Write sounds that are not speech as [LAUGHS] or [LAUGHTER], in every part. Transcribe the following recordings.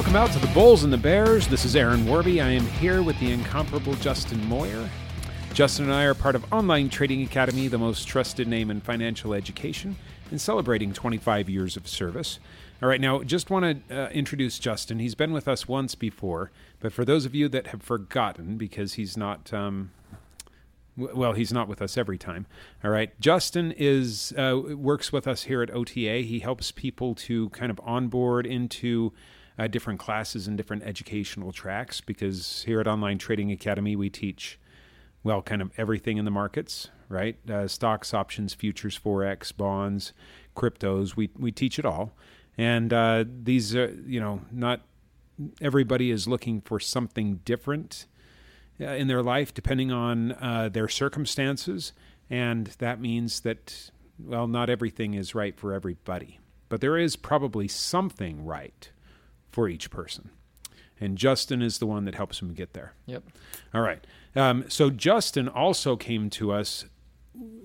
Welcome out to the Bulls and the Bears. This is Aaron Warby. I am here with the incomparable Justin Moyer. Justin and I are part of Online Trading Academy, the most trusted name in financial education, and celebrating 25 years of service. All right, now just want to uh, introduce Justin. He's been with us once before, but for those of you that have forgotten, because he's not. Um, well, he's not with us every time. All right, Justin is uh, works with us here at OTA. He helps people to kind of onboard into uh, different classes and different educational tracks because here at Online Trading Academy we teach well, kind of everything in the markets, right? Uh, stocks, options, futures, forex, bonds, cryptos. We we teach it all, and uh, these are you know not everybody is looking for something different uh, in their life depending on uh, their circumstances, and that means that well, not everything is right for everybody, but there is probably something right for each person. And Justin is the one that helps him get there. Yep. All right. Um, so Justin also came to us.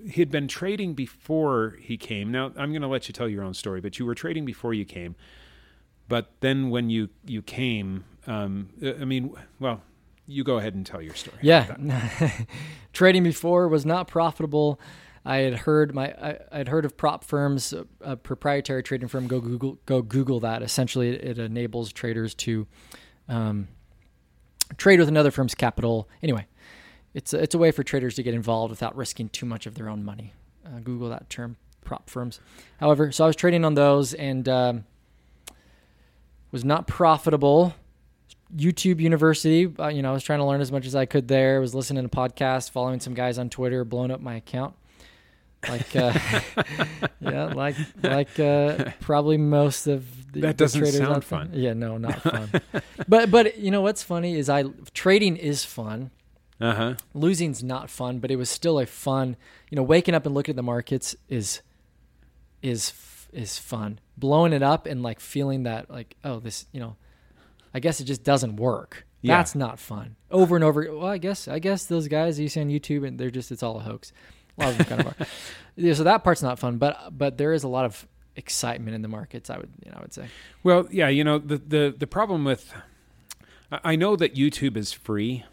He had been trading before he came. Now I'm going to let you tell your own story, but you were trading before you came. But then when you you came, um, I mean, well, you go ahead and tell your story. Yeah. [LAUGHS] Trading before was not profitable. I had heard my I, I'd heard of prop firms, a, a proprietary trading firm. Go Google go Google that. Essentially, it, it enables traders to um, trade with another firm's capital. Anyway, it's a, it's a way for traders to get involved without risking too much of their own money. Uh, Google that term, prop firms. However, so I was trading on those and um, was not profitable. YouTube University, uh, you know, I was trying to learn as much as I could there. I Was listening to podcasts, following some guys on Twitter, blowing up my account. Like, uh, [LAUGHS] yeah, like like uh, [LAUGHS] probably most of the, That the doesn't traders sound fun. Yeah, no, not [LAUGHS] fun. but but you know what's funny is I trading is fun. Uh huh. Losing's not fun, but it was still a fun. You know, waking up and looking at the markets is is is fun. Blowing it up and like feeling that like oh this you know, I guess it just doesn't work. Yeah. That's not fun. Over and over. Well, I guess I guess those guys you see on YouTube and they're just it's all a hoax. A lot of them kind of are. [LAUGHS] Yeah, so that part's not fun, but but there is a lot of excitement in the markets. I would you know I would say. Well, yeah, you know the the the problem with I know that YouTube is free,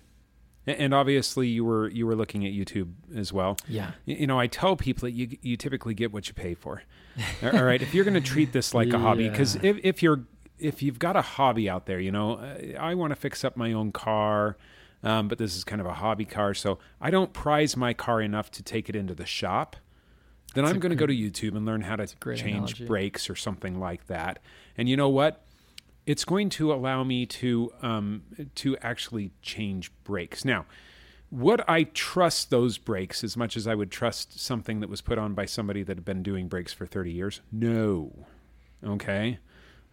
and obviously you were you were looking at YouTube as well. Yeah. You know, I tell people that you you typically get what you pay for. All right, if you're going to treat this like a hobby, because [LAUGHS] Yeah. if if you're if you've got a hobby out there, you know, I want to fix up my own car. Um, but this is kind of a hobby car, so I don't prize my car enough to take it into the shop. Then I'm going to go to YouTube and learn how to change analogy. brakes or something like that. And you know what? It's going to allow me to um, to actually change brakes. Now, would I trust those brakes as much as I would trust something that was put on by somebody that had been doing brakes for 30 years? No. Okay.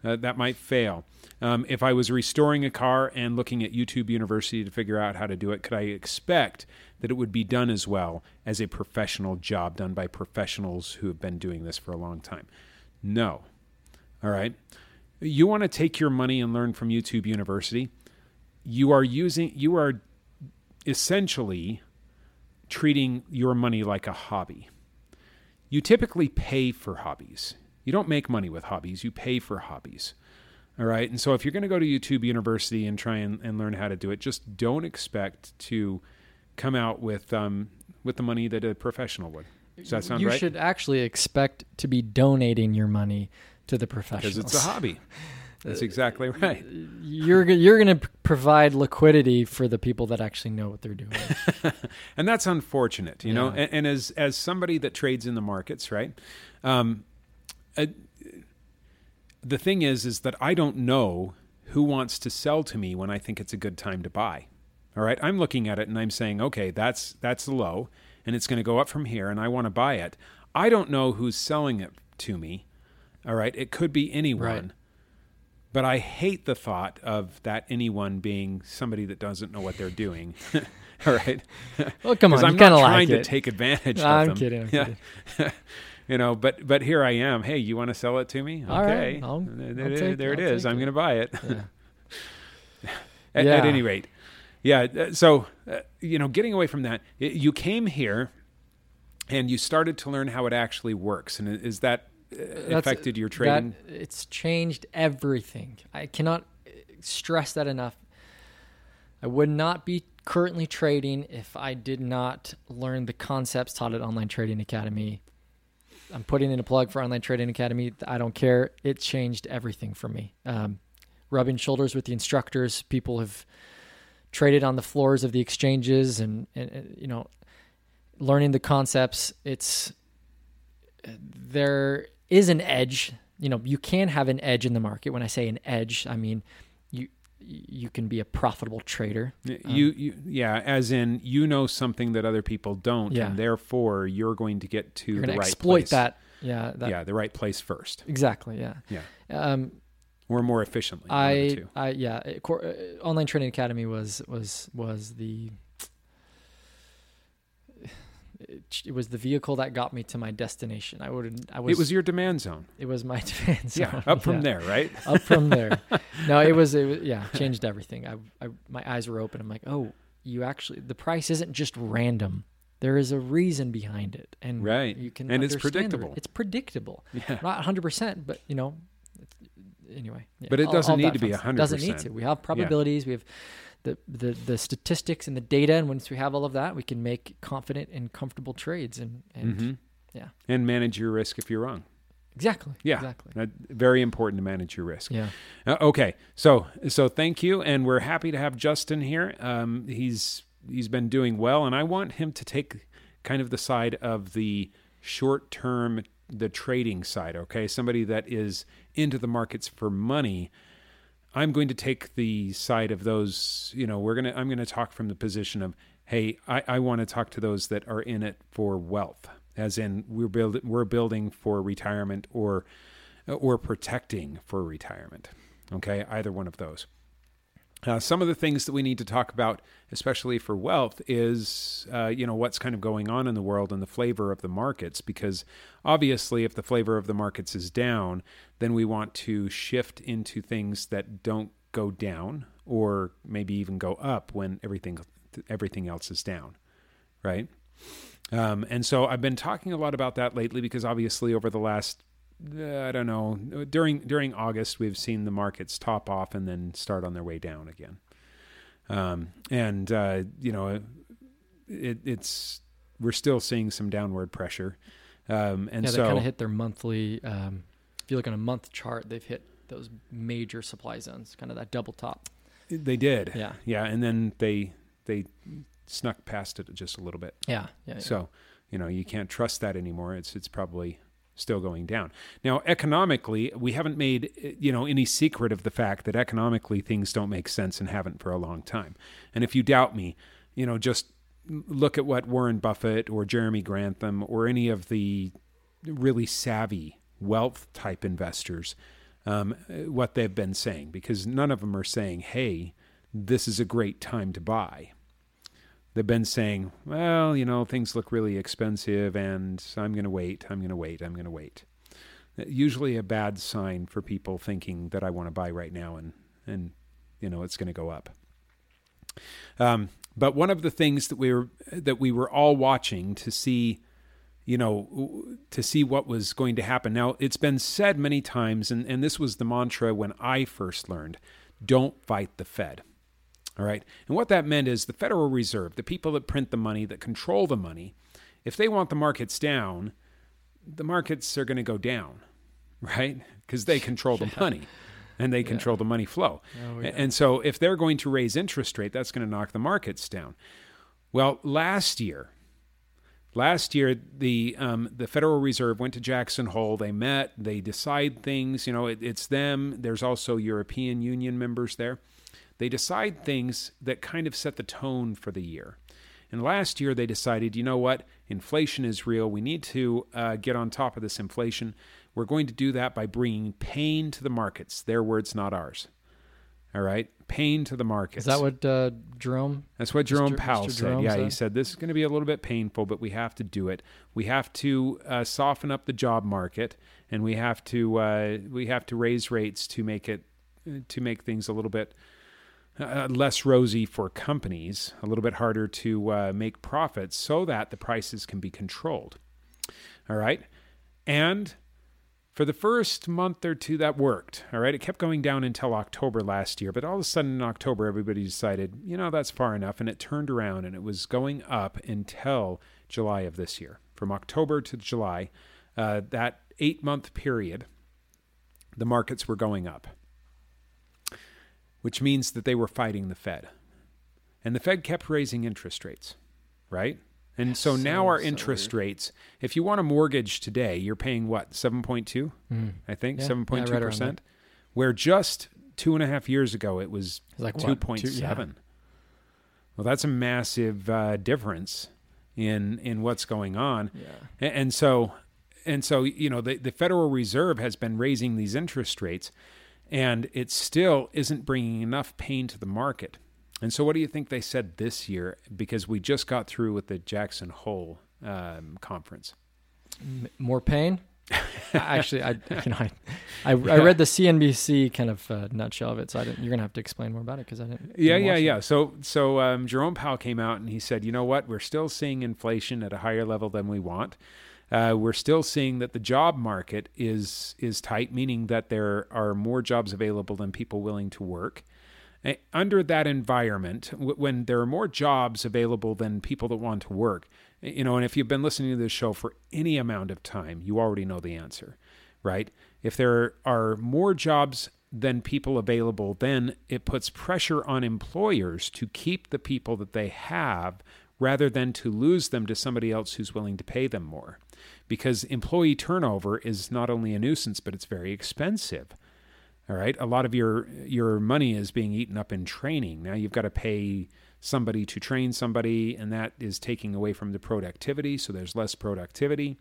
Uh, that might fail. Um, if I was restoring a car and looking at YouTube University to figure out how to do it, could I expect that it would be done as well as a professional job done by professionals who have been doing this for a long time? No. All right. You want to take your money and learn from YouTube University. You are using, you are essentially treating your money like a hobby. You typically pay for hobbies. You don't make money with hobbies, you pay for hobbies. All right. And so if you're going to go to YouTube University and try and, and learn how to do it, just don't expect to come out with um, with the money that a professional would. Does that sound you right? should actually expect to be donating your money to the professionals. because it's a hobby. [LAUGHS] That's exactly right. you're you're going to provide liquidity for the people that actually know what they're doing. [LAUGHS] and that's unfortunate, you know. And, and as as somebody that trades in the markets, right? Um, uh, the thing is, is that I don't know who wants to sell to me when I think it's a good time to buy. All right, I'm looking at it and I'm saying, okay, that's that's low, and it's going to go up from here, and I want to buy it. I don't know who's selling it to me. All right, it could be anyone. Right. But I hate the thought of that anyone being somebody that doesn't know what they're doing. [LAUGHS] All right. Well, come [LAUGHS] on, I'm kind not of trying like to take advantage I'm of them. kidding, I'm Yeah. [LAUGHS] you know, but but here I am. Hey, you want to sell it to me? All right, okay. I'll- there I'll take- there it is i'm going to buy it. Yeah. [LAUGHS] at, Yeah. at any rate, yeah. uh, So uh, you know, getting away from that, you came here and you started to learn how it actually works, and is that uh, affected your trading? That, it's changed everything. I cannot. stress that enough. I would not be currently trading if I did not learn the concepts taught at Online Trading Academy. I'm putting in a plug for Online Trading Academy. I don't care. It changed everything for me. Um, rubbing shoulders with the instructors, people have traded on the floors of the exchanges, and, and you know, learning the concepts. It's there is an edge. You know, you can have an edge in the market. When I say an edge, I mean you can be a profitable trader. Um, you, you yeah, as in you know something that other people don't, Yeah. and therefore you're going to get to You're the right exploit place. that. Yeah. That, yeah, the right place first. Exactly. Yeah. Yeah, Um, or more efficiently. one of the I. I, yeah. cor- uh, Online Trading Academy was was was the it, it was the vehicle that got me to my destination. I would. I was. it was your demand zone. It was my [LAUGHS] defense. Yeah, up from Yeah. there, right? [LAUGHS] up from there. [LAUGHS] No, it was, it was yeah, changed everything. I, I my eyes were open. I'm like, oh, you actually the price isn't just random. There is a reason behind it, and Right. you can And it's understand the re- predictable. It's predictable, Yeah. not 100, percent but you know, it's, anyway. yeah, But it doesn't all need to be fun stuff. Doesn't need to. We have probabilities. We have the, the the statistics and the data, and once we have all of that, we can make confident and comfortable trades. And and Mhm. yeah, And manage your risk if you're wrong. exactly. Yeah, exactly. That- very important to manage your risk. Yeah. Uh, okay, so so thank you, and we're happy to have Justin here. Um, he's he's been doing well, and I want him to take kind of the side of the short term, the trading side. Okay, somebody that is into the markets for money. I'm going to take the side of those. You know, we're gonna. I'm going to talk from the position of, hey, I, I want to talk to those that are in it for wealth, as in we're building we're building for retirement or or protecting for retirement. Okay, either one of those. Uh, some of the things that we need to talk about, especially for wealth, is uh, you know what's kind of going on in the world and the flavor of the markets. Because obviously, if the flavor of the markets is down, then we want to shift into things that don't go down, or maybe even go up when everything everything else is down, right? Um, and so I've been talking a lot about that lately because obviously over the last I don't know during during August we've seen the markets top off and then start on their way down again. Um, and uh, you know it, it's we're still seeing some downward pressure. Um, and yeah, they so kind of hit their monthly. Um, if you look on a month chart, they've hit those major supply zones, kind of that double top. they did. Yeah, Yeah, and then they they snuck past it just a little bit. yeah, yeah. yeah. So, you know, you can't trust that anymore. It's it's probably still going down. Now, economically, we haven't made eh, you know any secret of the fact that economically things don't make sense and haven't for a long time. And if you doubt me, you know, just look at what Warren Buffett or Jeremy Grantham or any of the really savvy wealth type investors um, what they've been saying because none of them are saying, "Hey, this is a great time to buy." They've been saying, well, you know, things look really expensive and I'm going to wait, I'm going to wait, I'm going to wait. Usually a bad sign for people thinking that I want to buy right now and, and you know, it's going to go up. Um, but one of the things that we were that we were all watching to see, you know, to see what was going to happen. Now, it's been said many times, and, and this was the mantra when I first learned: don't fight the Fed. All right. And what that meant is the Federal Reserve, the people that print the money, that control the money, if they want the markets down, the markets are going to go down, [LAUGHS] right? Because they control the [LAUGHS] money and they control the money flow. Oh, yeah. And so if they're going to raise interest rate, that's going to knock the markets down. Well, last year, last year the um, the Federal Reserve went to Jackson Hole. They met. They decide things. You know, it, it's them. There's also European Union members there. They decide things that kind of set the tone for the year. And last year they decided, you know what, inflation is real. We need to uh, get on top of this inflation. We're going to do that by bringing pain to the markets. Their words, not ours. All right, pain to the markets. Is that what uh, Jerome? That's what Jerome Mr. Powell Mr. said. Jerome yeah, he said? said this is going to be a little bit painful, but we have to do it. We have to uh, soften up the job market, and we have to uh, we have to raise rates to make it to make things a little bit uh, less rosy for companies, a little bit harder to uh, make profits, so that the prices can be controlled. All right, and for the first month or two, that worked. All right. It kept going down until October last year. But all of a sudden in October, everybody decided, you know, that's far enough. And it turned around and it was going up until July of this year. From October to July, uh, that eight month period, the markets were going up, which means that they were fighting the Fed. And the Fed kept raising interest rates, right? And so, So- now our so interest weird. rates, if you want a mortgage today, you're paying what, 7.2? Mm. I think, Yeah, 7.2%. yeah, right where just two and a half years ago it was like 2.7. Two- Well, that's a massive uh, difference in in what's going on. Yeah. And so, and so, you know, the, the Federal Reserve has been raising these interest rates, and it still isn't bringing enough pain to the market. And so, what do you think they said this year? Because we just got through with the Jackson Hole um, conference. M- more pain. [LAUGHS] Actually, I you know I, I, I read the CNBC kind of uh, nutshell of it, so I didn't. You're gonna have to explain more about it because I didn't. Yeah, didn't yeah, watch it. yeah. So, so um, Jerome Powell came out and he said, you know what? We're still seeing inflation at a higher level than we want. Uh, we're still seeing that the job market is is tight, meaning that there are more jobs available than people willing to work. Under that environment, when there are more jobs available than people that want to work, you know, and if you've been listening to this show for any amount of time, you already know the answer, right? If there are more jobs than people available, then it puts pressure on employers to keep the people that they have rather than to lose them to somebody else who's willing to pay them more. Because employee turnover is not only a nuisance, but it's very expensive. All right. A lot of your your money is being eaten up in training. Now you've got to pay somebody to train somebody, and that is taking away from the productivity. So there's less productivity.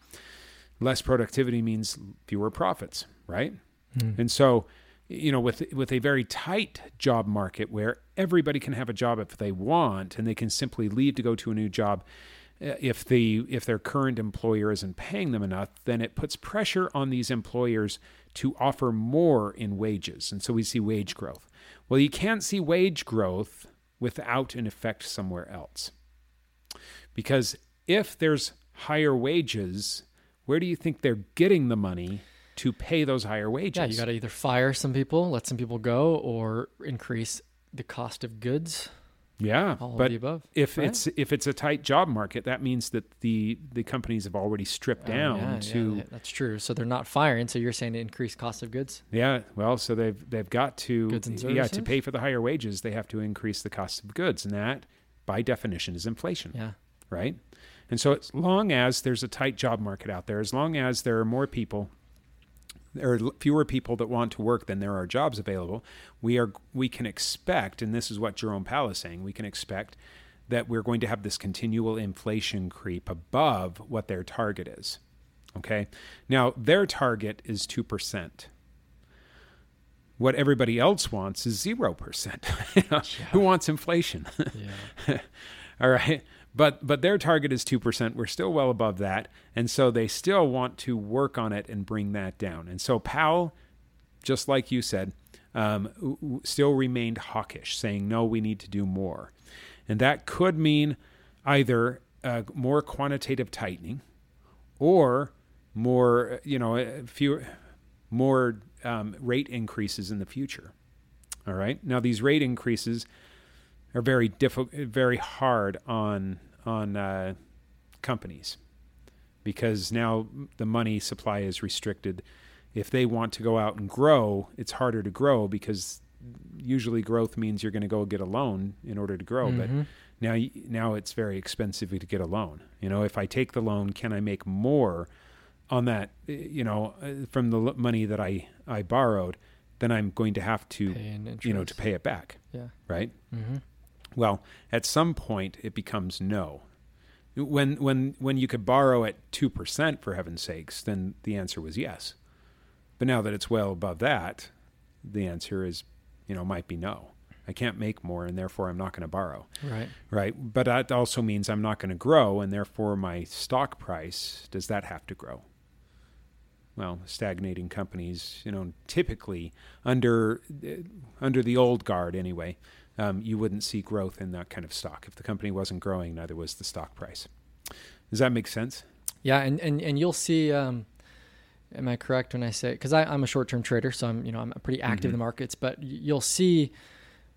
Less productivity means fewer profits, right? Hmm. And so, you know, with with a very tight job market where everybody can have a job if they want, and they can simply leave to go to a new job Uh, if the if their current employer isn't paying them enough, then it puts pressure on these employers to offer more in wages, and so we see wage growth. Well, you can't see wage growth without an effect somewhere else, because if there's higher wages, where do you think they're getting the money to pay those higher wages? Yeah, you got to either fire some people, let some people go, or increase the cost of goods. Yeah, All but of the above. if right? it's if it's a tight job market, that means that the the companies have already stripped Oh, down yeah, to yeah, that's true. So they're not firing. So you're saying to increase cost of goods. Yeah, well, so they've they've got to Goods and yeah to pay for the higher wages, they have to increase the cost of goods, and that by definition is inflation, Yeah. right? And so as long as there's a tight job market out there, as long as there are more people, there are fewer people that want to work than there are jobs available, we are we can expect, and this is what Jerome Powell is saying, we can expect that we're going to have this continual inflation creep above what their target is. Okay, now their target is two percent what everybody else wants is 0%. [LAUGHS] Who wants inflation? Yeah. [LAUGHS] All right. But but their target is 2%. We're still well above that. And so they still want to work on it and bring that down. And so Powell, just like you said, um, w- still remained hawkish, saying, no, we need to do more. And that could mean either uh, more quantitative tightening or more, you know, fewer, more um, rate increases in the future. All right. Now these rate increases are very difficult, very hard on on uh, companies because now the money supply is restricted. If they want to go out and grow, it's harder to grow because usually growth means you're going to go get a loan in order to grow. But Mhm. now now it's very expensive to get a loan. You know, if I take the loan, can I make more on that? You know, uh, from the money that I I borrowed, then I'm going to have to you know to pay it back, Yeah. right? Mm-hmm. Well, at some point it becomes no. When when when you could borrow at two percent for heaven's sakes, then the answer was yes. But now that it's well above that, the answer is, you know, might be no. I can't make more, and therefore I'm not going to borrow. Right. Right. But that also means I'm not going to grow, and therefore my stock price does that have to grow? Well, stagnating companies, you know, typically under uh, under the old guard anyway, um, you wouldn't see growth in that kind of stock. If the company wasn't growing, neither was the stock price. Does that make sense? Yeah, and, and, and you'll see um, Am I correct when I say because I'm a short-term trader, so I'm you know I'm pretty active in the markets, but you'll see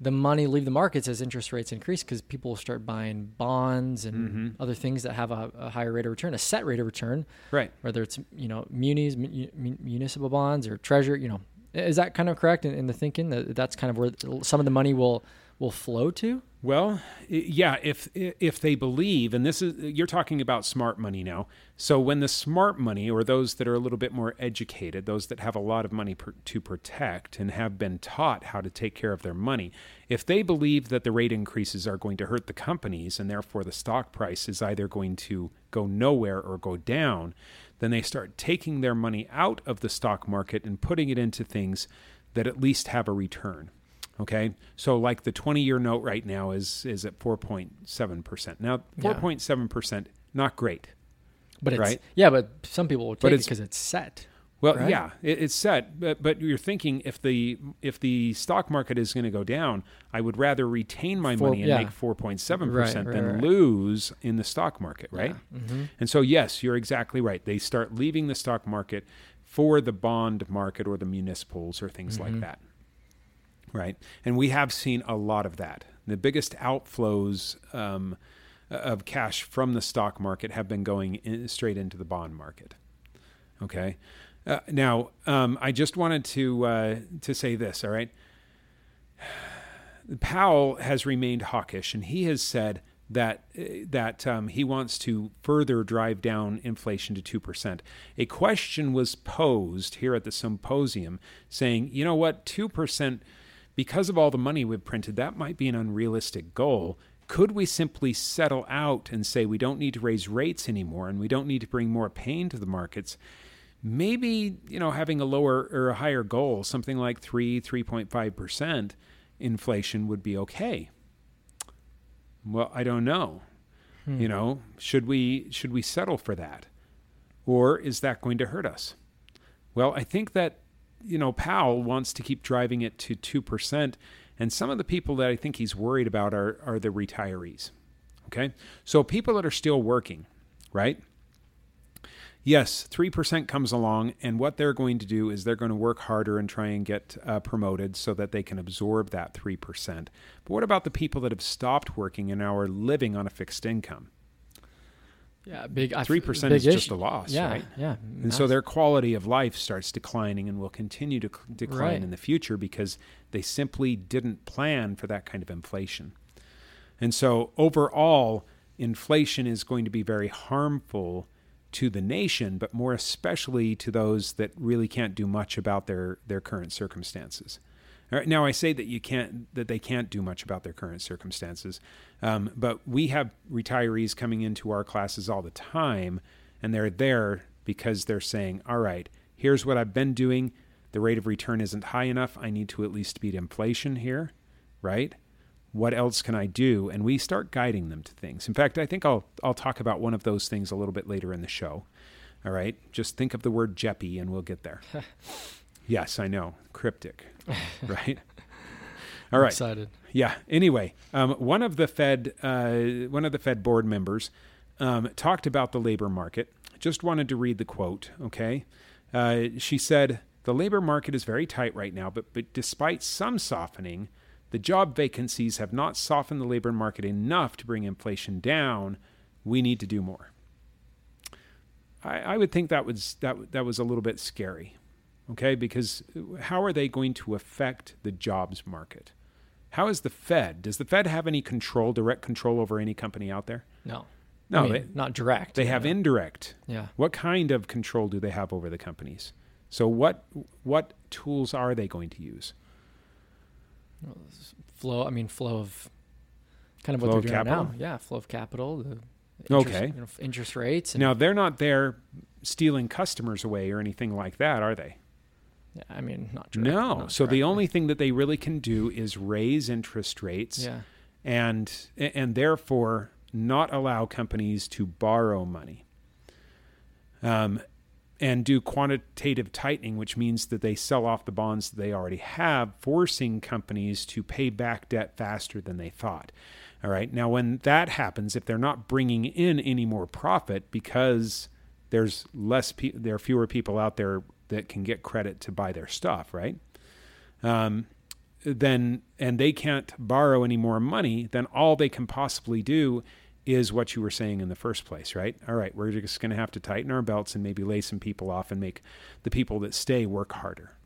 the money leave the markets as interest rates increase because people will start buying bonds and other things that have a, a higher rate of return, a set rate of return, Right. whether it's you know munis, mu- mu- municipal bonds or treasure. You know, is that kind of correct in, in the thinking that that's kind of where some of the money will will flow to? Well, yeah, if if they believe, and this is you're talking about smart money now. So when the smart money, or those that are a little bit more educated, those that have a lot of money per, to protect and have been taught how to take care of their money, if they believe that the rate increases are going to hurt the companies, and therefore the stock price is either going to go nowhere or go down, then they start taking their money out of the stock market and putting it into things that at least have a return. Okay, so like the 20 year note right now is is at 4.7%. Now, 4.7%, not great. But it's Right. yeah, but some people will take it it's- because it's set. Well, Right. yeah, it, it's set, but but you're thinking if the if the stock market is going to go down, I would rather retain my Four- money and yeah. make 4.7% Right, right, than right. lose in the stock market, right? hmm And so, yes, you're exactly right. They start leaving the stock market for the bond market or the municipals or things like that. Right. And we have seen a lot of that. The biggest outflows um, of cash from the stock market have been going in, straight into the bond market. Okay. Uh, now, um, I just wanted to uh, to say this. All right. [SIGHS] Powell has remained hawkish, and he has said that uh, that um, he wants to further drive down inflation to two percent. A question was posed here at the symposium, saying, "You know what, two percent, because of all the money we've printed, that might be an unrealistic goal." Could we simply settle out and say we don't need to raise rates anymore and we don't need to bring more pain to the markets? maybe you know having a lower or a higher goal something like 3 3.5% inflation would be okay. Well i don't know. Hmm. You know should we should we settle for that? Or is that going to hurt us? Well i think that you know powell wants to keep driving it to 2% and some of the people that i think he's worried about are are the retirees okay so people that are still working right Yes, 3% comes along, and what they're going to do is they're going to work harder and try and get uh, promoted so that they can absorb that 3%. But what about the people that have stopped working and now are living on a fixed income? Yeah, big. 3% big is just a loss, Yeah, right? yeah. And so their quality of life starts declining and will continue to c- decline Right. in the future because they simply didn't plan for that kind of inflation. And so overall, inflation is going to be very harmful to the nation, but more especially to those that really can't do much about their, their current circumstances. Right, Now I say that you can't that they can't do much about their current circumstances, um, but we have retirees coming into our classes all the time, and they're there because they're saying, "All right, here's what I've been doing. The rate of return isn't high enough. I need to at least beat inflation here, right? What else can I do?" And we start guiding them to things. In fact, I think I'll I'll talk about one of those things a little bit later in the show. All right, just think of the word JEPI, and we'll get there. [LAUGHS] yes, I know, cryptic, [LAUGHS] right? All right. Excited. Yeah. Anyway, um, one of the Fed, uh, one of the Fed board members, um, talked about the labor market. Just wanted to read the quote. Okay, uh, she said the labor market is very tight right now, but but despite some softening, the job vacancies have not softened the labor market enough to bring inflation down. We need to do more. I, I would think that was that that was a little bit scary. Okay, because uh, how are they going to affect the jobs market? How is the Fed? Does the Fed have any control, direct control over any company out there? No. No, I mean, they, not direct. they yeah. have indirect. Yeah. What kind of control do they have over the companies? So what what tools are they going to use? flow. I mean, flow of kind of Flow what they're doing capital? now. Yeah, flow of capital. The interest, Okay. You know, interest rates. Now they're not there stealing customers away or anything like that, are they? Yeah, I mean, not direct. No. not So the only thing that they really can do is raise interest rates Yeah. and and therefore not allow companies to borrow money. Um, and do quantitative tightening, which means that they sell off the bonds that they already have, forcing companies to pay back debt faster than they thought. All right. Now, when that happens, if they're not bringing in any more profit because there's less, pe- there are fewer people out there that can get credit to buy their stuff, right? Um, then and they can't borrow any more money, then all they can possibly do is what you were saying in the first place, right? All right, we're just going to have to tighten our belts and maybe lay some people off and make the people that stay work harder.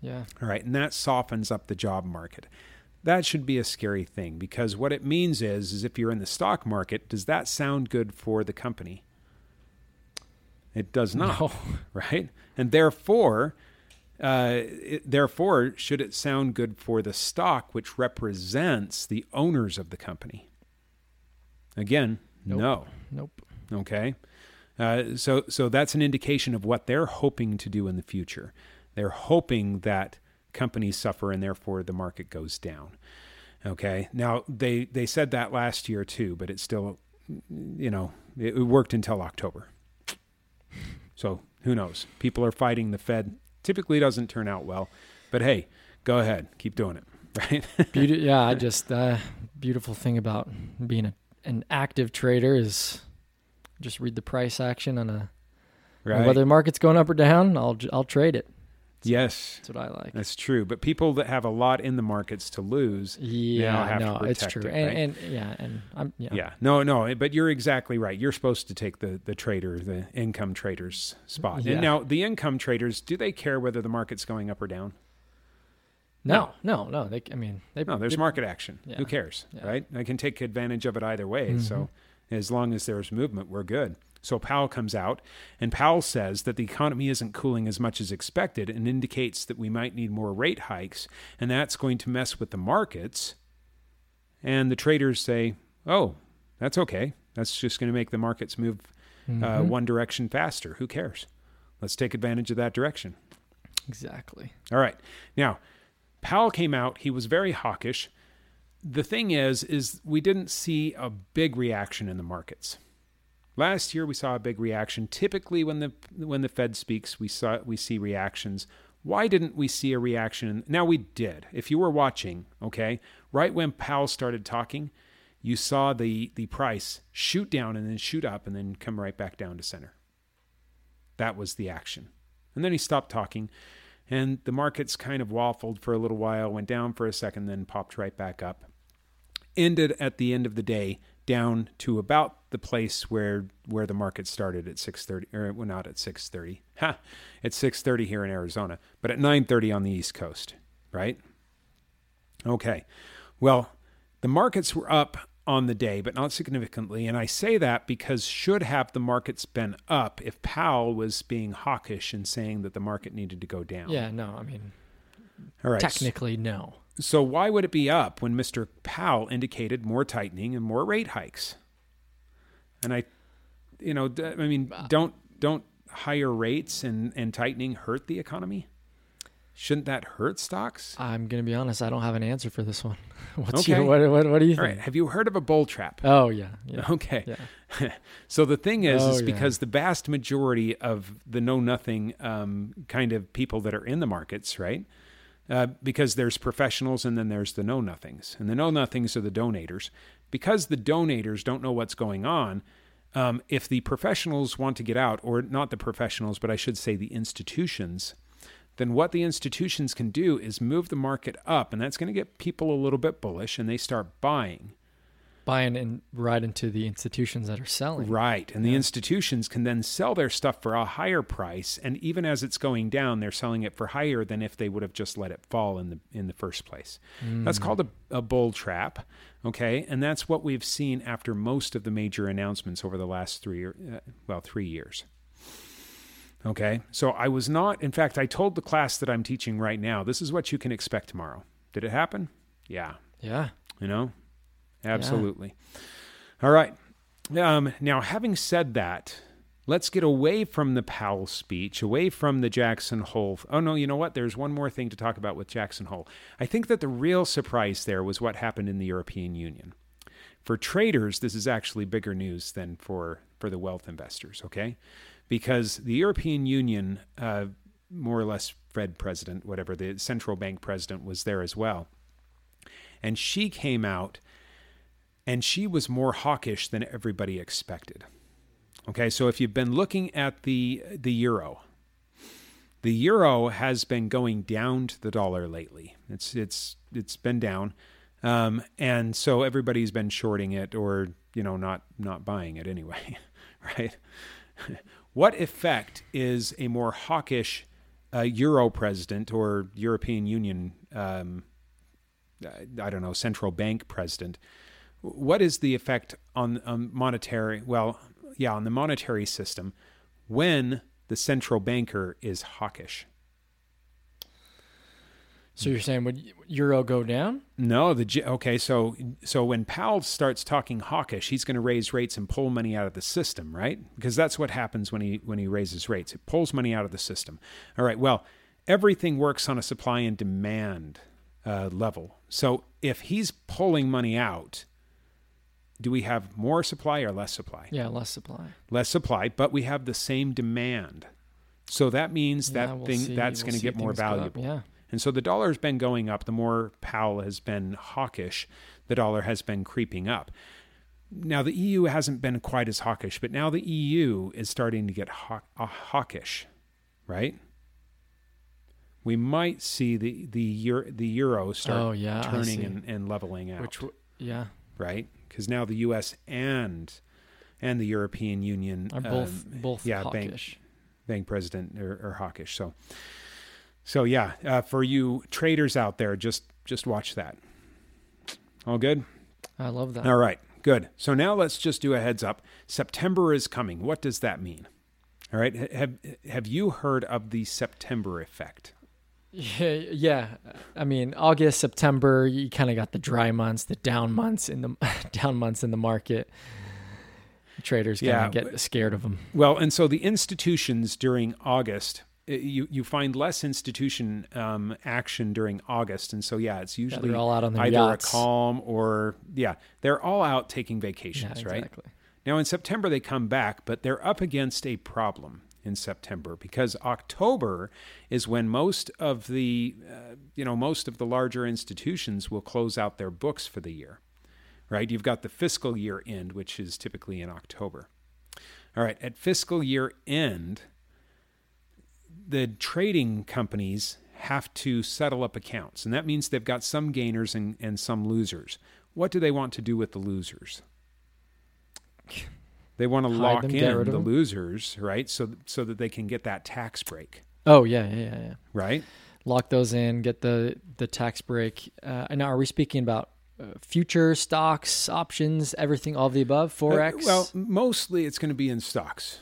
Yeah. All right, and that softens up the job market. That should be a scary thing because what it means is is if you're in the stock market, does that sound good for the company? It does not, No. [LAUGHS] right? And therefore, uh, it, therefore, should it sound good for the stock, which represents the owners of the company? Again, Nope. no. Nope. Okay, uh, so so that's an indication of what they're hoping to do in the future. They're hoping that companies suffer and therefore the market goes down. Okay, now they they said that last year too, but it still, you know, it, it worked until October. So who knows? People are fighting the Fed. Typically doesn't turn out well, but hey, go ahead, keep doing it. [LAUGHS] Right? Beauty, yeah, I just uh, beautiful thing about being a, an active trader is just read the price action on a right. whether the market's going up or down. I'll I'll trade it. Yes, That's what I like. that's true. But people that have a lot in the markets to lose, Yeah, have to no, it's true, it, and, right? and yeah, and I'm yeah, Yeah. No, no, but you're exactly right. You're supposed to take the the trader, the income trader's spot. Yeah. And now the income traders, do they care whether the market's going up or down? No, no, no. They, I mean, they, No, there's they- market action. Yeah. Who cares, Yeah. right? I can take advantage of it either way. So mm-hmm. as long as there's movement, we're good. So Powell comes out, and Powell says that the economy isn't cooling as much as expected, and indicates that we might need more rate hikes, and that's going to mess with the markets. And the traders say, "Oh, that's okay. That's just going to make the markets move uh, Mhm. one direction faster. Who cares? Let's take advantage of that direction." exactly. All right. Now, Powell came out. He was very hawkish. The thing is, is we didn't see a big reaction in the markets. Last year, we saw a big reaction. Typically, when the when the Fed speaks, we saw we see reactions. Why didn't we see a reaction? Now we did. If you were watching, okay, right when Powell started talking, you saw the the price shoot down and then shoot up and then come right back down to center. That was the action. And then he stopped talking, and the markets kind of waffled for a little while, went down for a second, then popped right back up. Ended at the end of the day down to about the place where where the market started at 6:30 or well not at 6:30. Ha. It's 6:30 here in Arizona, but at 9:30 on the East Coast, right? Okay. Well, the markets were up on the day, but not significantly. And I say that because should have the markets been up if Powell was being hawkish and saying that the market needed to go down. Yeah, no, I mean, All right. technically, no. So why would it be up when Mr. Powell indicated more tightening and more rate hikes? And I, you know, I mean, don't don't higher rates and and tightening hurt the economy? Shouldn't that hurt stocks? I'm gonna be honest. I don't have an answer for this one. [LAUGHS] What's Okay. your what, what? What do you think? right. Have you heard of a bull trap? Oh yeah, yeah, Okay. yeah. [LAUGHS] so the thing is, Oh, is yeah. because the vast majority of the know nothing um, kind of people that are in the markets, right? Uh, because there's professionals and then there's the know nothings, and the know nothings are the donators. Because the donators don't know what's going on, um, if the professionals want to get out, or not the professionals, but I should say the institutions, then what the institutions can do is move the market up, and that's going to get people a little bit bullish, and they start buying. Buying in right into the institutions that are selling. Right. And the institutions can then sell their stuff for a higher price. And even as it's going down, they're selling it for higher than if they would have just let it fall in the in the first place. That's called a, a bull trap. Okay. And that's what we've seen after most of the major announcements over the last three or uh, well, three years. Okay. So I was not, in fact, I told the class that I'm teaching right now, this is what you can expect tomorrow. Did it happen? Yeah. Yeah. You know, absolutely. All right. Um, now, having said that, let's get away from the Powell speech, away from the Jackson Hole. Oh, no, you know what? There's one more thing to talk about with Jackson Hole. I think that the real surprise there was what happened in the European Union. For traders, this is actually bigger news than for, for the wealth investors, okay? Because the European Union, uh, more or less, Fed president, whatever, the central bank president was there as well. And she came out and she was more hawkish than everybody expected. Okay, so if you've been looking at the the euro, The euro has been going down to the dollar lately. It's it's it's been down, um, and so everybody's been shorting it or you know not not buying it anyway, [LAUGHS] right? [LAUGHS] what effect is a more hawkish uh, euro president or European Union? Um, I don't know, central bank president. What is the effect on, on monetary? Well, yeah, on the monetary system when the central banker is hawkish. So you're saying would euro go down? No, the okay. So so when Powell starts talking hawkish, he's going to raise rates and pull money out of the system, right? Because that's what happens when he when he raises rates. It pulls money out of the system. All right. Well, everything works on a supply and demand uh, level. So if he's pulling money out, do we have more supply or less supply? Yeah, less supply. Less supply, but we have the same demand. So that means yeah, that we'll thing see, that's we'll going to get more valuable. Yeah. And so the dollar's been going up. The more Powell has been hawkish, the dollar has been creeping up. Now, the EU hasn't been quite as hawkish, but now the EU is starting to get haw- uh, hawkish, right? We might see the the euro, the euro start oh, yeah, turning and, and, leveling out. Which, yeah, right? Because now the U.S. and and the European Union are both um, both yeah hawkish. bank bank president are, are hawkish. So so yeah, uh, for you traders out there, just just watch that. All good. I love that. All right, good. So now let's just do a heads up. September is coming. What does that mean? All right. Have have you heard of the September effect? Yeah, yeah. I mean, August, September, you kind of got the dry months, the down months in the [LAUGHS] down months in the market. Traders kind of yeah. get scared of them. Well, and so the institutions during August you you find less institution um, action during August, and so yeah, it's usually yeah, all out on either yachts. a calm or yeah, they're all out taking vacations, yeah, exactly. right? Now in September they come back, but they're up against a problem in September because October is when most of the uh, you know most of the larger institutions will close out their books for the year. Right? You've got the fiscal year end which is typically in October. All right, at fiscal year end, the trading companies have to settle up accounts, and that means they've got some gainers and, and some losers. What do they want to do with the losers? They want to lock in the losers, right? So so that they can get that tax break. Oh yeah, yeah, yeah. yeah. Right. Lock those in, get the the tax break. Uh, and now, are we speaking about uh, future stocks, options, everything, all of the above, forex? Uh, well, mostly it's going to be in stocks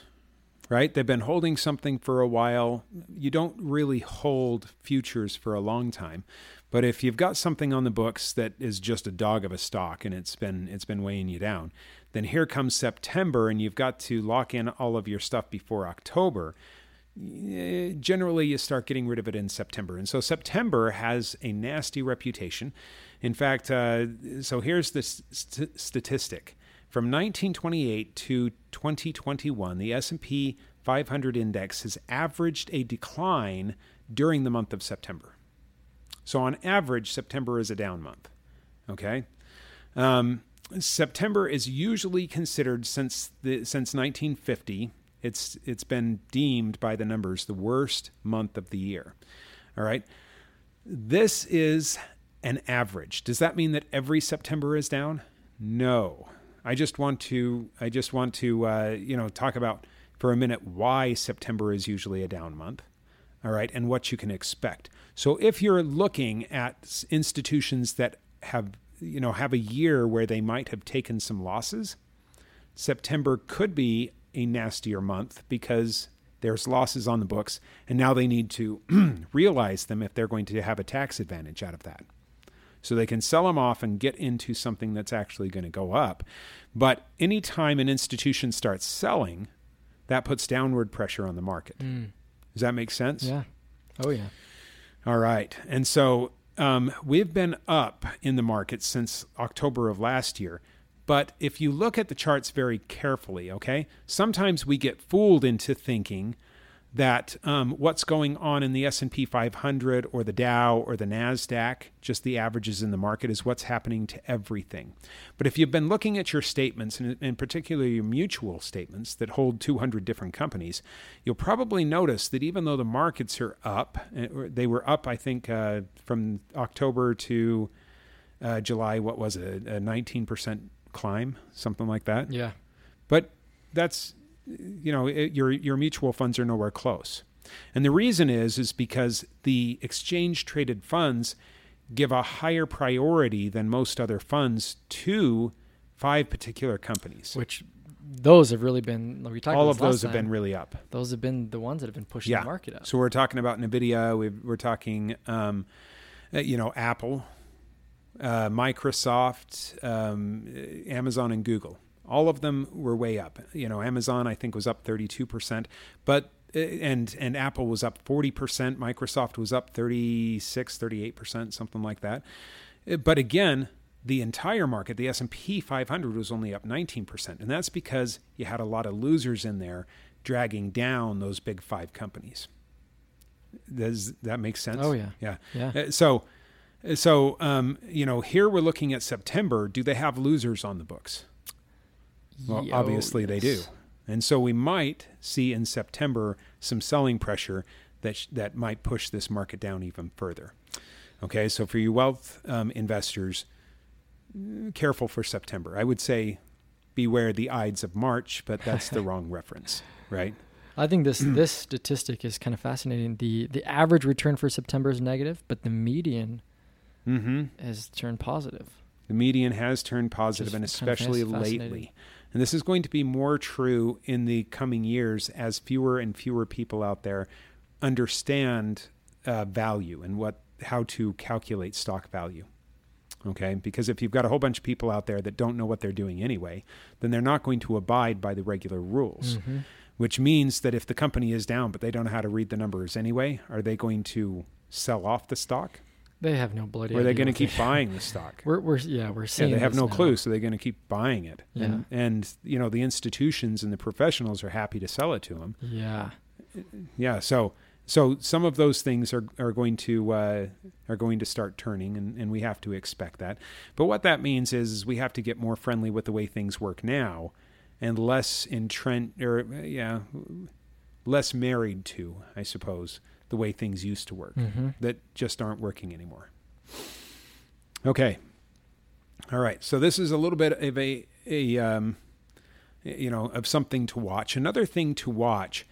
right? They've been holding something for a while. You don't really hold futures for a long time. But if you've got something on the books that is just a dog of a stock and it's been it's been weighing you down, then here comes September and you've got to lock in all of your stuff before October. Eh, generally, you start getting rid of it in September. And so September has a nasty reputation. In fact, uh, so here's the st- statistic. From 1928 to 2021, the S&P 500 index has averaged a decline during the month of September. So on average, September is a down month. Okay, um, September is usually considered since the, since 1950. It's it's been deemed by the numbers the worst month of the year. All right, this is an average. Does that mean that every September is down? No. I just want to I just want to uh, you know talk about for a minute why September is usually a down month. All right, and what you can expect. So if you're looking at institutions that have you know have a year where they might have taken some losses, September could be a nastier month because there's losses on the books and now they need to [CLEARS THROAT] realize them if they're going to have a tax advantage out of that so they can sell them off and get into something that's actually going to go up. But anytime an institution starts selling, that puts downward pressure on the market. Mm. Does that make sense? Yeah. Oh, yeah. All right. And so um, we've been up in the market since October of last year. But if you look at the charts very carefully, okay, sometimes we get fooled into thinking that um, what's going on in the S&P 500 or the Dow or the Nasdaq, just the averages in the market, is what's happening to everything. But if you've been looking at your statements, and in particular your mutual statements that hold 200 different companies, you'll probably notice that even though the markets are up, eh, they were up, I think, uh, from October to uh, July. What was it? A 19% climb, something like that. Yeah. But that's you know it, your your mutual funds are nowhere close and the reason is is because the exchange traded funds give a higher priority than most other funds to five particular companies Which those have really been. We all about of those have been really up Those have been the ones that have been pushing Yeah. the market up. so we're talking about nvidia we've, we're talking um, uh, you know apple uh, microsoft um, uh, amazon and google all of them were way up you know amazon i think was up 32% but uh, and and apple was up 40% microsoft was up 36 38% something like that Uh, but again the entire market the s&p 500 was only up 19% and that's because you had a lot of losers in there dragging down those big five companies does that make sense Oh, yeah. yeah Yeah. uh, So, so um, you know, here we're looking at September. Do they have losers on the books? Well, Ye- obviously they do, and so we might see in September some selling pressure that sh- that might push this market down even further. Okay, so for you wealth um, investors, mm, careful for September. I would say beware the Ides of March, but that's the [LAUGHS] wrong reference, right? I think this [CLEARS THROAT] this statistic is kind of fascinating. The the average return for September is negative, but the median Mm-hmm. has turned positive. The median has turned positive, Just and kind of especially lately. And this is going to be more true in the coming years as fewer and fewer people out there understand uh, value and what how to calculate stock value. Okay, because if you've got a whole bunch of people out there that don't know what they're doing anyway, then they're not going to abide by the regular rules. Mhm. Which means that if the company is down but they don't know how to read the numbers anyway, are they going to sell off the stock, They have no bloody. or are they going to keep [LAUGHS] buying the stock? We're we're yeah we're Yeah, seeing. they have this no now. clue, so they're going to keep buying it. Yeah. And, and you know the institutions and the professionals are happy to sell it to them. Yeah. Yeah, so so some of those things are are going to uh, are going to start turning, and, and we have to expect that. But what that means is, is we have to get more friendly with the way things work now, and less entrenched or yeah, less married to, I suppose, the way things used to work hmm that just aren't working anymore. Okay. All right. So this is a little bit of a a um, you know of something to watch. Another thing to watch.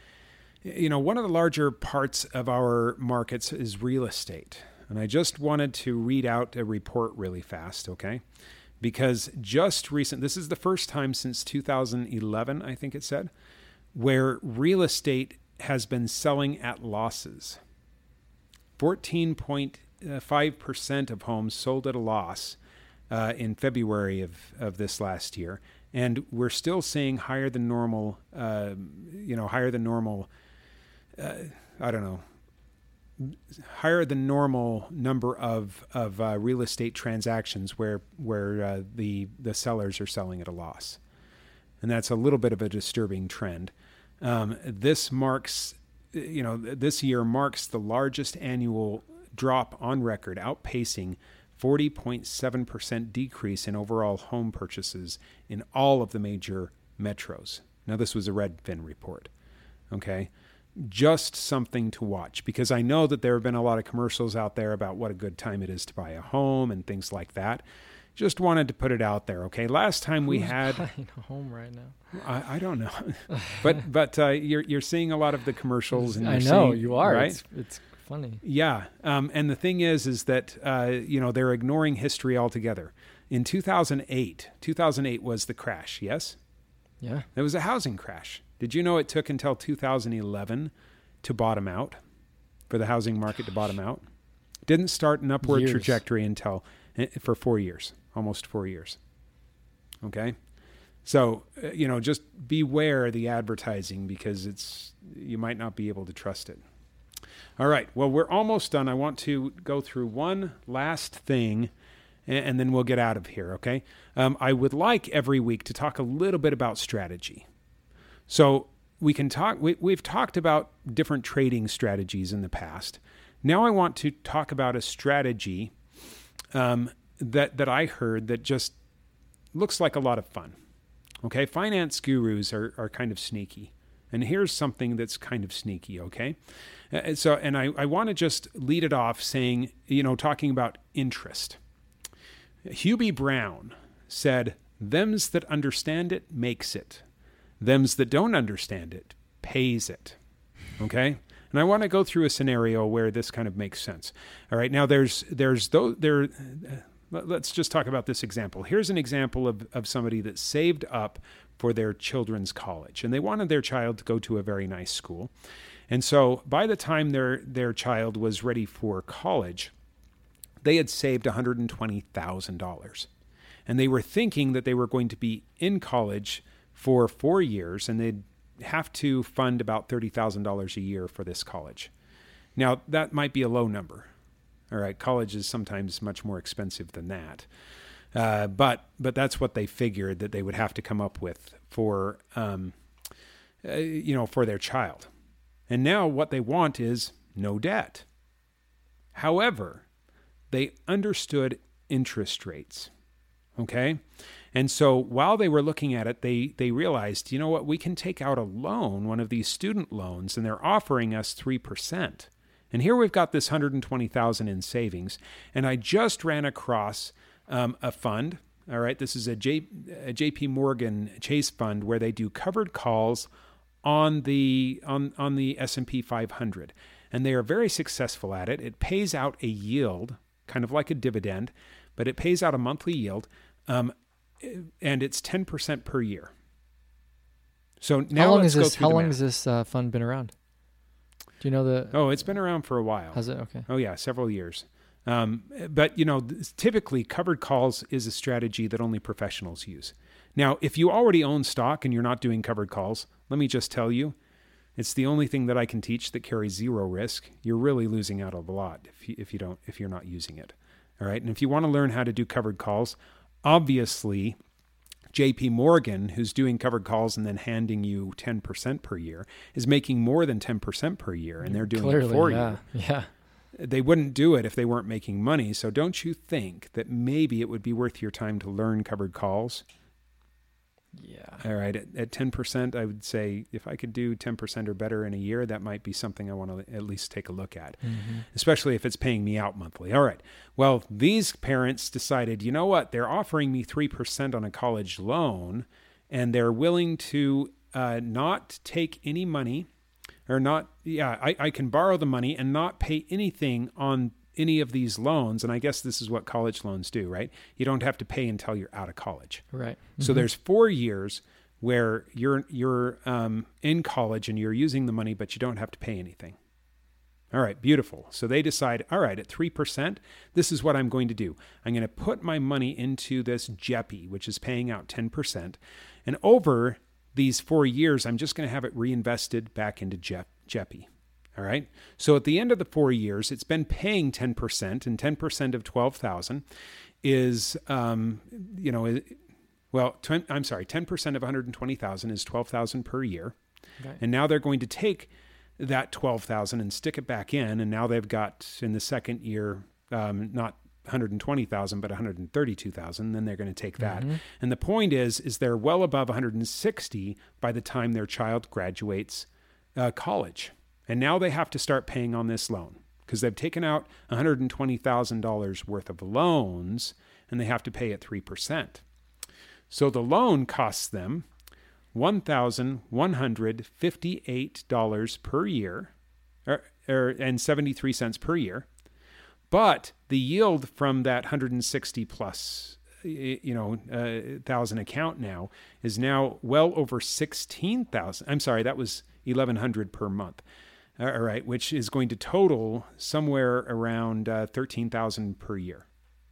You know, one of the larger parts of our markets is real estate, and I just wanted to read out a report really fast. Okay. Because just recent, this is the first time since 2011, I think it said, where real estate has been selling at losses. 14.5% of homes sold at a loss uh, in February of, of this last year. And we're still seeing higher than normal, uh, you know, higher than normal, uh, I don't know, higher than normal number of, of uh, real estate transactions where, where uh, the, the sellers are selling at a loss. And that's a little bit of a disturbing trend. Um, this marks, you know, this year marks the largest annual drop on record, outpacing 40.7% decrease in overall home purchases in all of the major metros. Now, this was a Redfin report. Okay. Just something to watch because I know that there have been a lot of commercials out there about what a good time it is to buy a home and things like that. Just wanted to put it out there. Okay. Last time we Who's had home right now. I, I don't know, [LAUGHS] but but uh, you're you're seeing a lot of the commercials, and I know seeing- you are. right. It's, it's funny. Yeah, um, and the thing is, is that uh, you know they're ignoring history altogether. In 2008, 2008 was the crash. Yes, Yeah. it was a housing crash. Did you know it took until 2011 to bottom out, for the housing market to bottom out? Didn't start an upward Years. trajectory until eh, for four years, almost four years. Okay, so uh, you know just beware the advertising because it's you might not be able to trust it. All right, well we're almost done. I want to go through one last thing and, and then we'll get out of here, okay? Um, I would like every week to talk a little bit about strategy. So, we can talk. We, we've talked about different trading strategies in the past. Now I want to talk about a strategy um, that that I heard that just looks like a lot of fun. Okay, finance gurus are are kind of sneaky, and here's something that's kind of sneaky. Okay, uh, so and I I want to just lead it off saying you know talking about interest. Hubie Brown said, "Them's that understand it makes it." Them's that don't understand it pays it. Okay? And I want to go through a scenario where this kind of makes sense. All right. Now there's there's those there let's just talk about this example. Here's an example of, of somebody that saved up for their children's college and they wanted their child to go to a very nice school. And so by the time their their child was ready for college, they had saved $120,000. And they were thinking that they were going to be in college for four years, and they'd have to fund about $30,000 a year for this college. Now, that might be a low number. All right, college is sometimes much more expensive than that. Uh, but but that's what they figured that they would have to come up with for um, uh, you know for their child. And now what they want is no debt. However, they understood interest rates. Okay? And so while they were looking at it, they, they realized, you know what, we can take out a loan, one of these student loans, and they're offering us 3%. And here we've got this 120,000 in savings. And I just ran across um, a fund. All right, this is a, J, a JP Morgan Chase fund where they do covered calls on the on on the S&P 500 and they are very successful at it. It pays out a yield, kind of like a dividend, but it pays out a monthly yield. Um, and it's 10% per year. So now how long let's is this? go through How long has this uh, fund been around? Do you know the? Oh, it's been around for a while. Has it? Okay. Oh yeah, several years. Um, but you know, typically covered calls is a strategy that only professionals use. Now, if you already own stock and you're not doing covered calls, let me just tell you, it's the only thing that I can teach that carries zero risk. You're really losing out a lot if you, if you don't if you're not using it. All right, and if you want to learn how to do covered calls, obviously JP Morgan, who's doing covered calls and then handing you 10% per year, is making more than 10% per year, and they're doing Clearly, it for yeah, you. yeah. They wouldn't do it if they weren't making money. So don't you think that maybe it would be worth your time to learn covered calls? Yeah. All right, at, at 10%, I would say if I could do 10% or better in a year, that might be something I want to at least take a look at, Mm-hmm. especially if it's paying me out monthly. All right, well, these parents decided, you know what? They're offering me 3% on a college loan, and they're willing to uh, not take any money or not, yeah, I, I can borrow the money and not pay anything on any of these loans. And I guess this is what college loans do, right? You don't have to pay until you're out of college. Right. So there's four years where you're you're um, in college and you're using the money, but you don't have to pay anything. All right, beautiful. So they decide, all right, at three percent, this is what I'm going to do. I'm going to put my money into this JEPI, which is paying out ten percent, and over these four years, I'm just going to have it reinvested back into JEP, JEPI. All right. So at the end of the four years, it's been paying 10%, and 10% of 12,000 is, um, you know, well, twen- I'm sorry, 10% of 120,000 is 12,000 per year. Okay. And now they're going to take that 12,000 and stick it back in. And now they've got in the second year, um, not 120,000, but 132,000. Then they're going to take that. And the point is, is they're well above 160 by the time their child graduates uh, college. And now they have to start paying on this loan because they've taken out $120,000 worth of loans and they have to pay at 3%. So the loan costs them $1,158 per year or, or, and 73 cents per year. But the yield from that 160 plus you know, uh, thousand account now is now well over 16,000. I'm sorry, that was 1100 per month. All right, which is going to total somewhere around uh, 13,000 per year,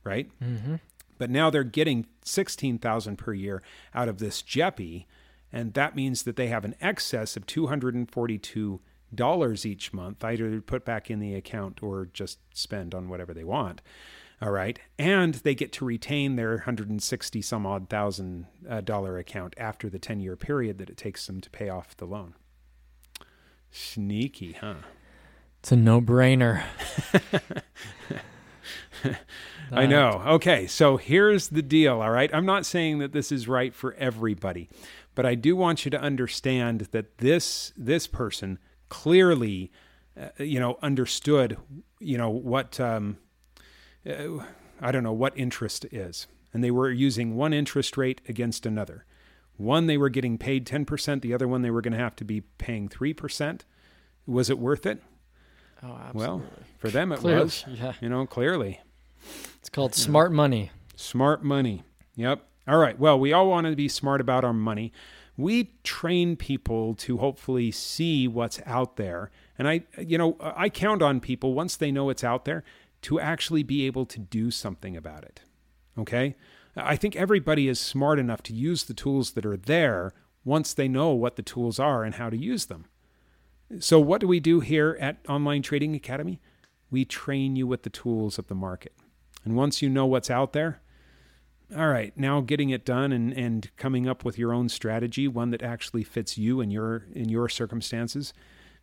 right? Mm-hmm. But now they're getting 16,000 per year out of this JEPI, and that means that they have an excess of $242 each month, either put back in the account or just spend on whatever they want. All right. And they get to retain their 160 some odd thousand uh, dollar account after the 10 year period that it takes them to pay off the loan. Sneaky, huh? It's a no-brainer. [LAUGHS] I know. Okay, so here's the deal, all right? I'm not saying that this is right for everybody, but I do want you to understand that this this person clearly uh, you know understood, you know, what um uh, I don't know what interest is. And they were using one interest rate against another. One they were getting paid 10%, the other one they were going to have to be paying 3%. Was it worth it? Oh, absolutely. Well, for them it Clearly, was. yeah. You know, clearly. It's called smart money. Smart money. Yep. All right. Well, we all want to be smart about our money. We train people to hopefully see what's out there. And I, you know, I count on people once they know it's out there to actually be able to do something about it. Okay? I think everybody is smart enough to use the tools that are there once they know what the tools are and how to use them. So, what do we do here at Online Trading Academy? We train you with the tools of the market. And once you know what's out there, all right, now getting it done and, and coming up with your own strategy, one that actually fits you and your in your circumstances,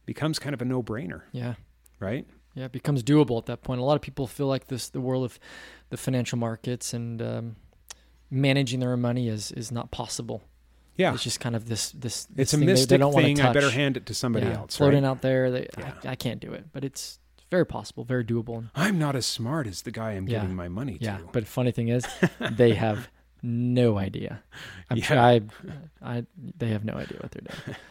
becomes kind of a no-brainer, Yeah. right? Yeah, it becomes doable at that point. A lot of people feel like this the world of the financial markets and um, managing their own money is is not possible. Yeah. It's just kind of this this. It's this a thing they- they mystic don't thing. I better hand it to somebody Yeah, else. floating right? out there. They, Yeah. I, I can't do it, but it's very possible, very doable. I'm not as smart as the guy I'm Yeah. giving my money yeah, to. but funny thing is, they have no idea. I'm [LAUGHS] Yeah. sure I, I, they have no idea what they're doing. [LAUGHS]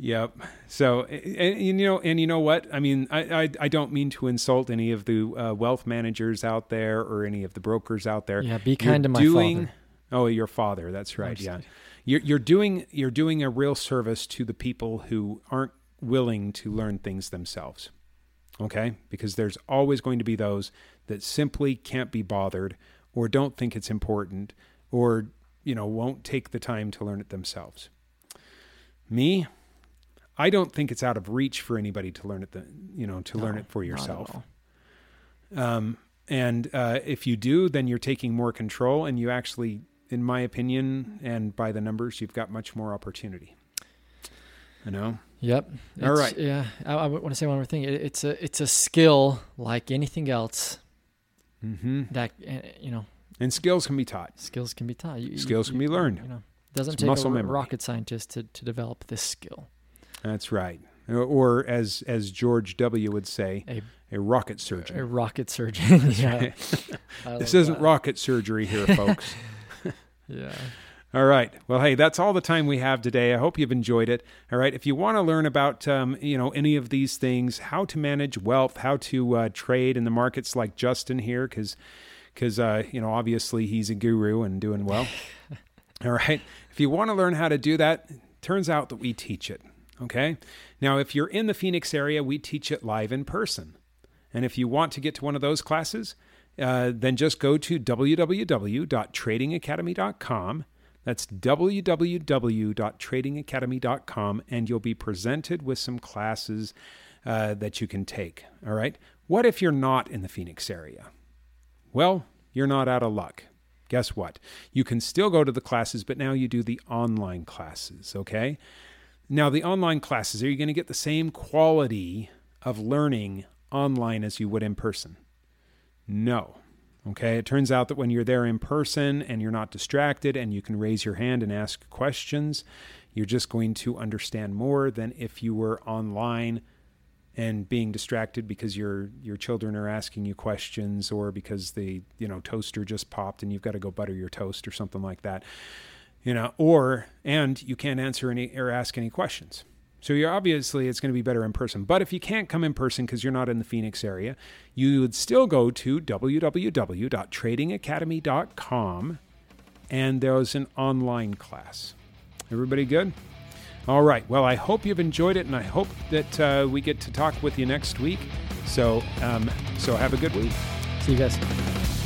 Yep. So, and, you know, and you know what? I mean, I, I, I don't mean to insult any of the uh, wealth managers out there or any of the brokers out there. Yeah, be You're kind to my doing, father. Oh, your father. That's right. Yeah. You're, you're doing you're doing a real service to the people who aren't willing to learn things themselves. Okay? Because there's always going to be those that simply can't be bothered or don't think it's important or you know won't take the time to learn it themselves. Me, I don't think it's out of reach for anybody to learn it. The, you know, to learn it for yourself. Um, and uh, if you do, then you're taking more control, and you actually, in my opinion, and by the numbers, you've got much more opportunity. You know, Yep. All It's- right. Yeah, I, I want to say one more thing. It, it's a it's a skill like anything else mm-hmm. that uh, you know and skills can be taught. skills can be taught. You, Skills you- can be learned. You know, it doesn't It's take a memory. rocket scientist to, to develop this skill. That's right. Or, as as George W. would say, A, a rocket surgeon. a rocket surgeon. [LAUGHS] yeah. [LAUGHS] This isn't that. rocket surgery here, [LAUGHS] folks. Yeah. All right. Well, hey, that's all the time we have today. I hope you've enjoyed it. All right. If you want to learn about, um, you know, any of these things, how to manage wealth, how to uh, trade in the markets, like Justin here, because, because uh, you know, obviously he's a guru and doing well. all right. If you want to learn how to do that, turns out that we teach it. Okay. Now, if you're in the Phoenix area, we teach it live in person. And if you want to get to one of those classes, uh, then just go to www.tradingacademy.com. That's www.tradingacademy.com, and you'll be presented with some classes uh, that you can take. All right. What if you're not in the Phoenix area? Well, you're not out of luck. Guess what? You can still go to the classes, but now you do the online classes. Okay. Now, the online classes, are you going to get the same quality of learning online as you would in person? No. Okay. It turns out that when you're there in person and you're not distracted and you can raise your hand and ask questions, you're just going to understand more than if you were online and being distracted because your your children are asking you questions or because the you know toaster just popped and you've got to go butter your toast or something like that you know or and you can't answer any or ask any questions so you're obviously it's going to be better in person but if you can't come in person because you're not in the phoenix area you would still go to www.tradingacademy.com and there's an online class everybody good all right. Well, I hope you've enjoyed it, and I hope that uh, we get to talk with you next week. So, um, so have a good week. See you guys.